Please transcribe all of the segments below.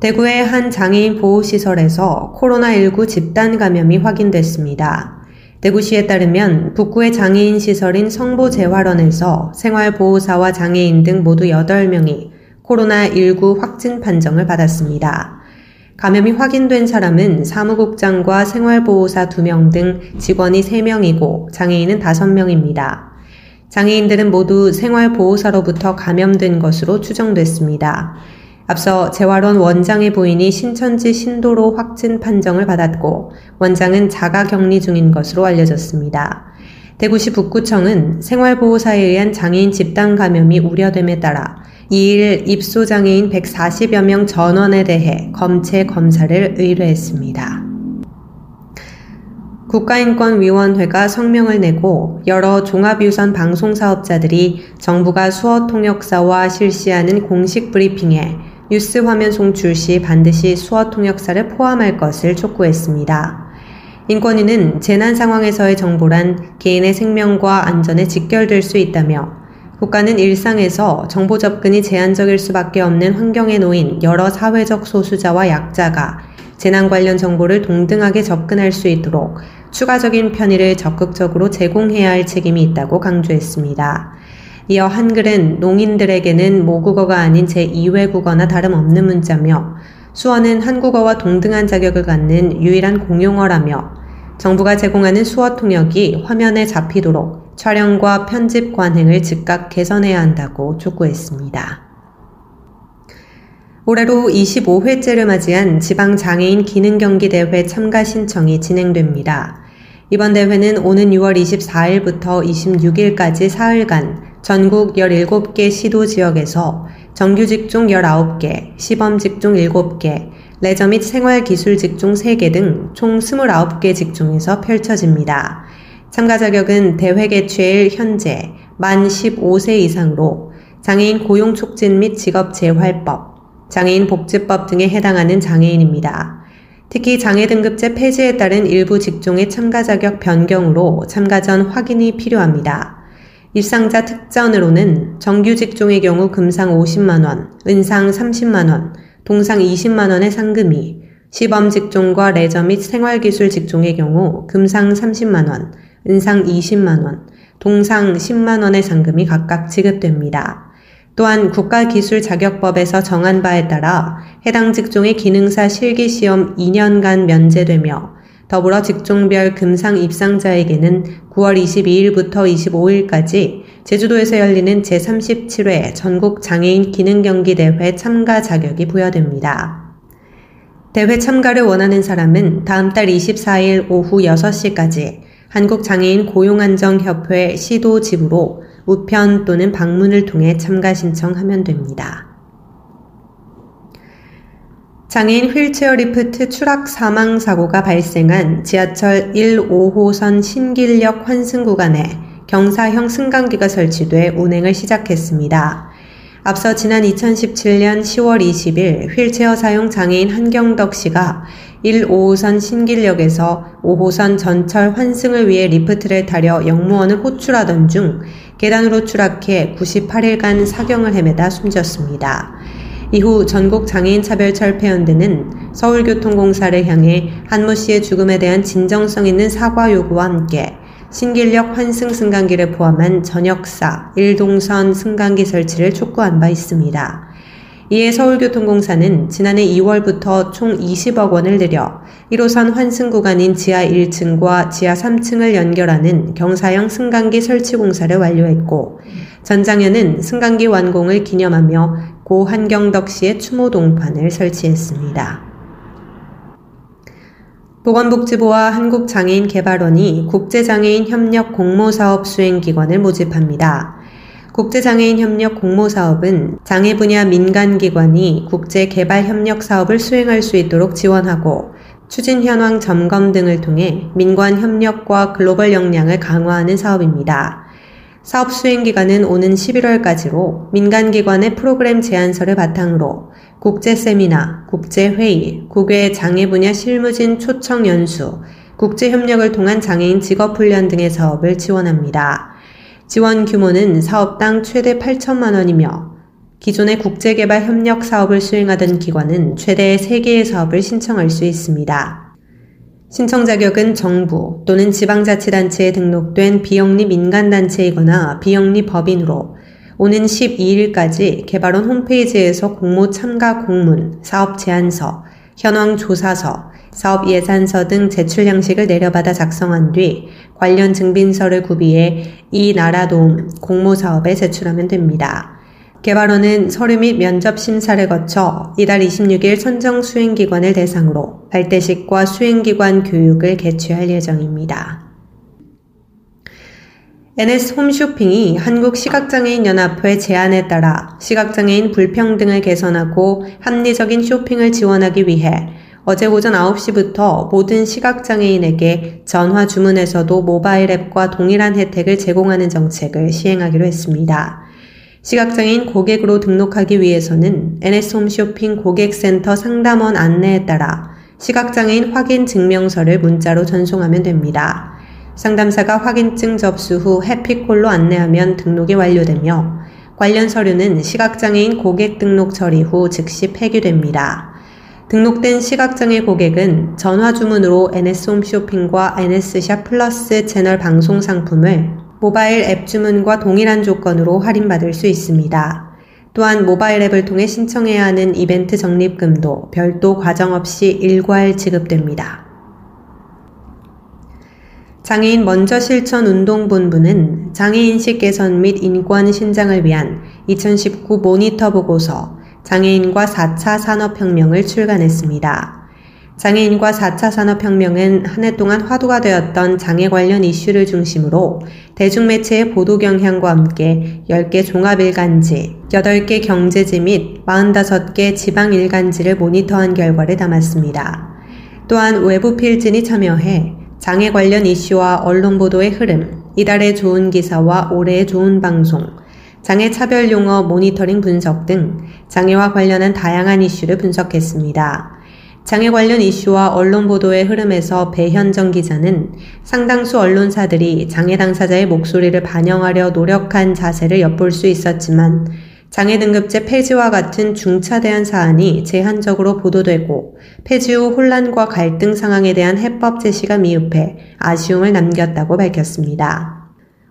대구의 한 장애인 보호시설에서 코로나19 집단 감염이 확인됐습니다. 대구시에 따르면 북구의 장애인 시설인 성보재활원에서 생활보호사와 장애인 등 모두 8명이 코로나19 확진 판정을 받았습니다. 감염이 확인된 사람은 사무국장과 생활보호사 2명 등 직원이 3명이고 장애인은 5명입니다. 장애인들은 모두 생활보호사로부터 감염된 것으로 추정됐습니다. 앞서 재활원 원장의 부인이 신천지 신도로 확진 판정을 받았고 원장은 자가 격리 중인 것으로 알려졌습니다. 대구시 북구청은 생활보호사에 의한 장애인 집단 감염이 우려됨에 따라 2일 입소장애인 140여 명 전원에 대해 검체 검사를 의뢰했습니다. 국가인권위원회가 성명을 내고 여러 종합유선 방송사업자들이 정부가 수어 통역사와 실시하는 공식 브리핑에 뉴스 화면 송출 시 반드시 수어 통역사를 포함할 것을 촉구했습니다. 인권위는 재난 상황에서의 정보란 개인의 생명과 안전에 직결될 수 있다며 국가는 일상에서 정보 접근이 제한적일 수밖에 없는 환경에 놓인 여러 사회적 소수자와 약자가 재난 관련 정보를 동등하게 접근할 수 있도록 추가적인 편의를 적극적으로 제공해야 할 책임이 있다고 강조했습니다. 이어 한글은 농인들에게는 모국어가 아닌 제2외국어나 다름없는 문자며 수어는 한국어와 동등한 자격을 갖는 유일한 공용어라며 정부가 제공하는 수어 통역이 화면에 잡히도록 촬영과 편집 관행을 즉각 개선해야 한다고 촉구했습니다. 올해로 25회째를 맞이한 지방장애인 기능경기대회 참가 신청이 진행됩니다. 이번 대회는 오는 6월 24일부터 26일까지 사흘간 전국 17개 시도 지역에서 정규 직 종 19개, 시범 직 종 7개, 레저 및 생활 기술 직종 3개 등 총 29개 직종에서 펼쳐집니다. 참가 자격은 대회 개최일 현재 만 15세 이상으로 장애인 고용 촉진 및 직업 재활법, 장애인 복지법 등에 해당하는 장애인입니다. 특히 장애 등급제 폐지에 따른 일부 직종의 참가 자격 변경으로 참가 전 확인이 필요합니다. 입상자 특전으로는 정규 직종의 경우 금상 50만원, 은상 30만원, 동상 20만원의 상금이, 시범 직종과 레저 및 생활기술 직종의 경우 금상 30만원, 은상 20만원, 동상 10만원의 상금이 각각 지급됩니다. 또한 국가기술자격법에서 정한 바에 따라 해당 직종의 기능사 실기시험 2년간 면제되며 더불어 직종별 금상 입상자에게는 9월 22일부터 25일까지 제주도에서 열리는 제37회 전국 장애인 기능 경기 대회 참가 자격이 부여됩니다. 대회 참가를 원하는 사람은 다음 달 24일 오후 6시까지 한국장애인 고용안정협회 시도 지부로 우편 또는 방문을 통해 참가 신청하면 됩니다. 장애인 휠체어 리프트 추락 사망 사고가 발생한 지하철 1, 5호선 신길역 환승 구간에 경사형 승강기가 설치돼 운행을 시작했습니다. 앞서 지난 2017년 10월 20일 휠체어 사용 장애인 한경덕 씨가 1, 5호선 신길역에서 5호선 전철 환승을 위해 리프트를 타려 역무원을 호출하던 중 계단으로 추락해 98일간 사경을 헤매다 숨졌습니다. 이후 전국 장애인 차별 철폐연대는 서울교통공사를 향해 한모 씨의 죽음에 대한 진정성 있는 사과 요구와 함께 신길역 환승 승강기를 포함한 전역사 1동선 승강기 설치를 촉구한 바 있습니다. 이에 서울교통공사는 지난해 2월부터 총 20억 원을 들여 1호선 환승 구간인 지하 1층과 지하 3층을 연결하는 경사형 승강기 설치 공사를 완료했고 전장에는 승강기 완공을 기념하며 고 한경덕 씨의 추모 동판을 설치했습니다. 보건복지부와 한국장애인개발원이 국제장애인 협력 공모사업 수행기관을 모집합니다. 국제장애인 협력 공모사업은 장애 분야 민간기관이 국제개발 협력 사업을 수행할 수 있도록 지원하고 추진 현황 점검 등을 통해 민관 협력과 글로벌 역량을 강화하는 사업입니다. 사업 수행 기간은 오는 11월까지로 민간 기관의 프로그램 제안서를 바탕으로 국제 세미나, 국제 회의, 국외 장애 분야 실무진 초청 연수, 국제 협력을 통한 장애인 직업 훈련 등의 사업을 지원합니다. 지원 규모는 사업당 최대 8천만 원이며 기존의 국제개발 협력 사업을 수행하던 기관은 최대 3개의 사업을 신청할 수 있습니다. 신청 자격은 정부 또는 지방자치단체에 등록된 비영리 민간단체이거나 비영리 법인으로 오는 12일까지 개발원 홈페이지에서 공모 참가 공문, 사업 제안서, 현황 조사서, 사업 예산서 등 제출 양식을 내려받아 작성한 뒤 관련 증빙서를 구비해 이 나라 도움 공모 사업에 제출하면 됩니다. 개발원은 서류 및 면접 심사를 거쳐 이달 26일 선정 수행기관을 대상으로 발대식과 수행기관 교육을 개최할 예정입니다. NS 홈쇼핑이 한국시각장애인연합회 제안에 따라 시각장애인 불평등을 개선하고 합리적인 쇼핑을 지원하기 위해 어제 오전 9시부터 모든 시각장애인에게 전화 주문에서도 모바일 앱과 동일한 혜택을 제공하는 정책을 시행하기로 했습니다. 시각장애인 고객으로 등록하기 위해서는 NS홈 쇼핑 고객센터 상담원 안내에 따라 시각장애인 확인 증명서를 문자로 전송하면 됩니다. 상담사가 확인증 접수 후 해피콜로 안내하면 등록이 완료되며 관련 서류는 시각장애인 고객 등록 처리 후 즉시 폐기됩니다. 등록된 시각장애 고객은 전화 주문으로 NS홈 쇼핑과 NS샵 플러스 채널 방송 상품을 모바일 앱 주문과 동일한 조건으로 할인받을 수 있습니다. 또한 모바일 앱을 통해 신청해야 하는 이벤트 적립금도 별도 과정 없이 일괄 지급됩니다. 장애인 먼저 실천 운동본부는 장애인식 개선 및 인권 신장을 위한 2019 모니터 보고서 장애인과 4차 산업혁명을 출간했습니다. 장애인과 4차 산업혁명은 한 해 동안 화두가 되었던 장애 관련 이슈를 중심으로 대중매체의 보도 경향과 함께 10개 종합일간지, 8개 경제지 및 45개 지방일간지를 모니터한 결과를 담았습니다. 또한 외부 필진이 참여해 장애 관련 이슈와 언론 보도의 흐름, 이달의 좋은 기사와 올해의 좋은 방송, 장애 차별 용어 모니터링 분석 등 장애와 관련한 다양한 이슈를 분석했습니다. 장애 관련 이슈와 언론 보도의 흐름에서 배현정 기자는 상당수 언론사들이 장애 당사자의 목소리를 반영하려 노력한 자세를 엿볼 수 있었지만 장애 등급제 폐지와 같은 중차대한 사안이 제한적으로 보도되고 폐지 후 혼란과 갈등 상황에 대한 해법 제시가 미흡해 아쉬움을 남겼다고 밝혔습니다.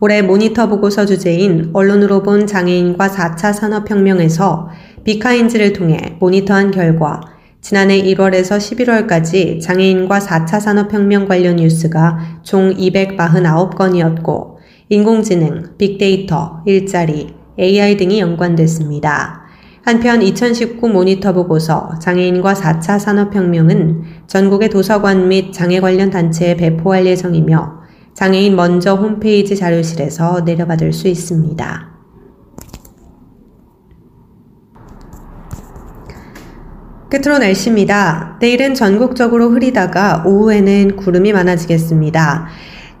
올해 모니터 보고서 주제인 언론으로 본 장애인과 4차 산업혁명에서 비카인즈를 통해 모니터한 결과 지난해 1월에서 11월까지 장애인과 4차 산업혁명 관련 뉴스가 총 249건이었고, 인공지능, 빅데이터, 일자리, AI 등이 연관됐습니다. 한편 2019 모니터 보고서 장애인과 4차 산업혁명은 전국의 도서관 및 장애 관련 단체에 배포할 예정이며 장애인 먼저 홈페이지 자료실에서 내려받을 수 있습니다. 끝으로 날씨입니다. 내일은 전국적으로 흐리다가 오후에는 구름이 많아지겠습니다.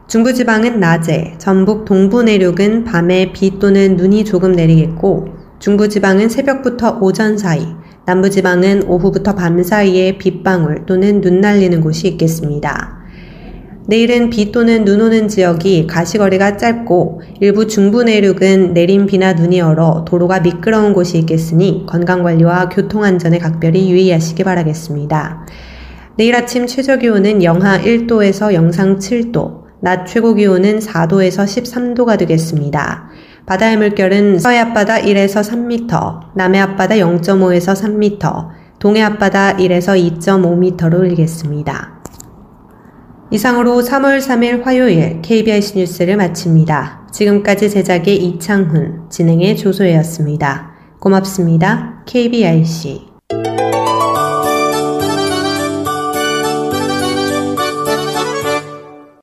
중부지방은 낮에, 전북 동부 내륙은 밤에 비 또는 눈이 조금 내리겠고, 중부지방은 새벽부터 오전 사이, 남부지방은 오후부터 밤 사이에 빗방울 또는 눈 날리는 곳이 있겠습니다. 내일은 비 또는 눈 오는 지역이 가시거리가 짧고 일부 중부 내륙은 내린 비나 눈이 얼어 도로가 미끄러운 곳이 있겠으니 건강관리와 교통안전에 각별히 유의하시기 바라겠습니다. 내일 아침 최저 기온은 영하 1도에서 영상 7도, 낮 최고 기온은 4도에서 13도가 되겠습니다. 바다의 물결은 서해 앞바다 1에서 3m, 남해 앞바다 0.5에서 3m, 동해 앞바다 1에서 2.5m로 일겠습니다. 이상으로 3월 3일 화요일 KBS 뉴스를 마칩니다. 지금까지 제작의 이창훈, 진행의 조소혜였습니다. 고맙습니다. KBRC.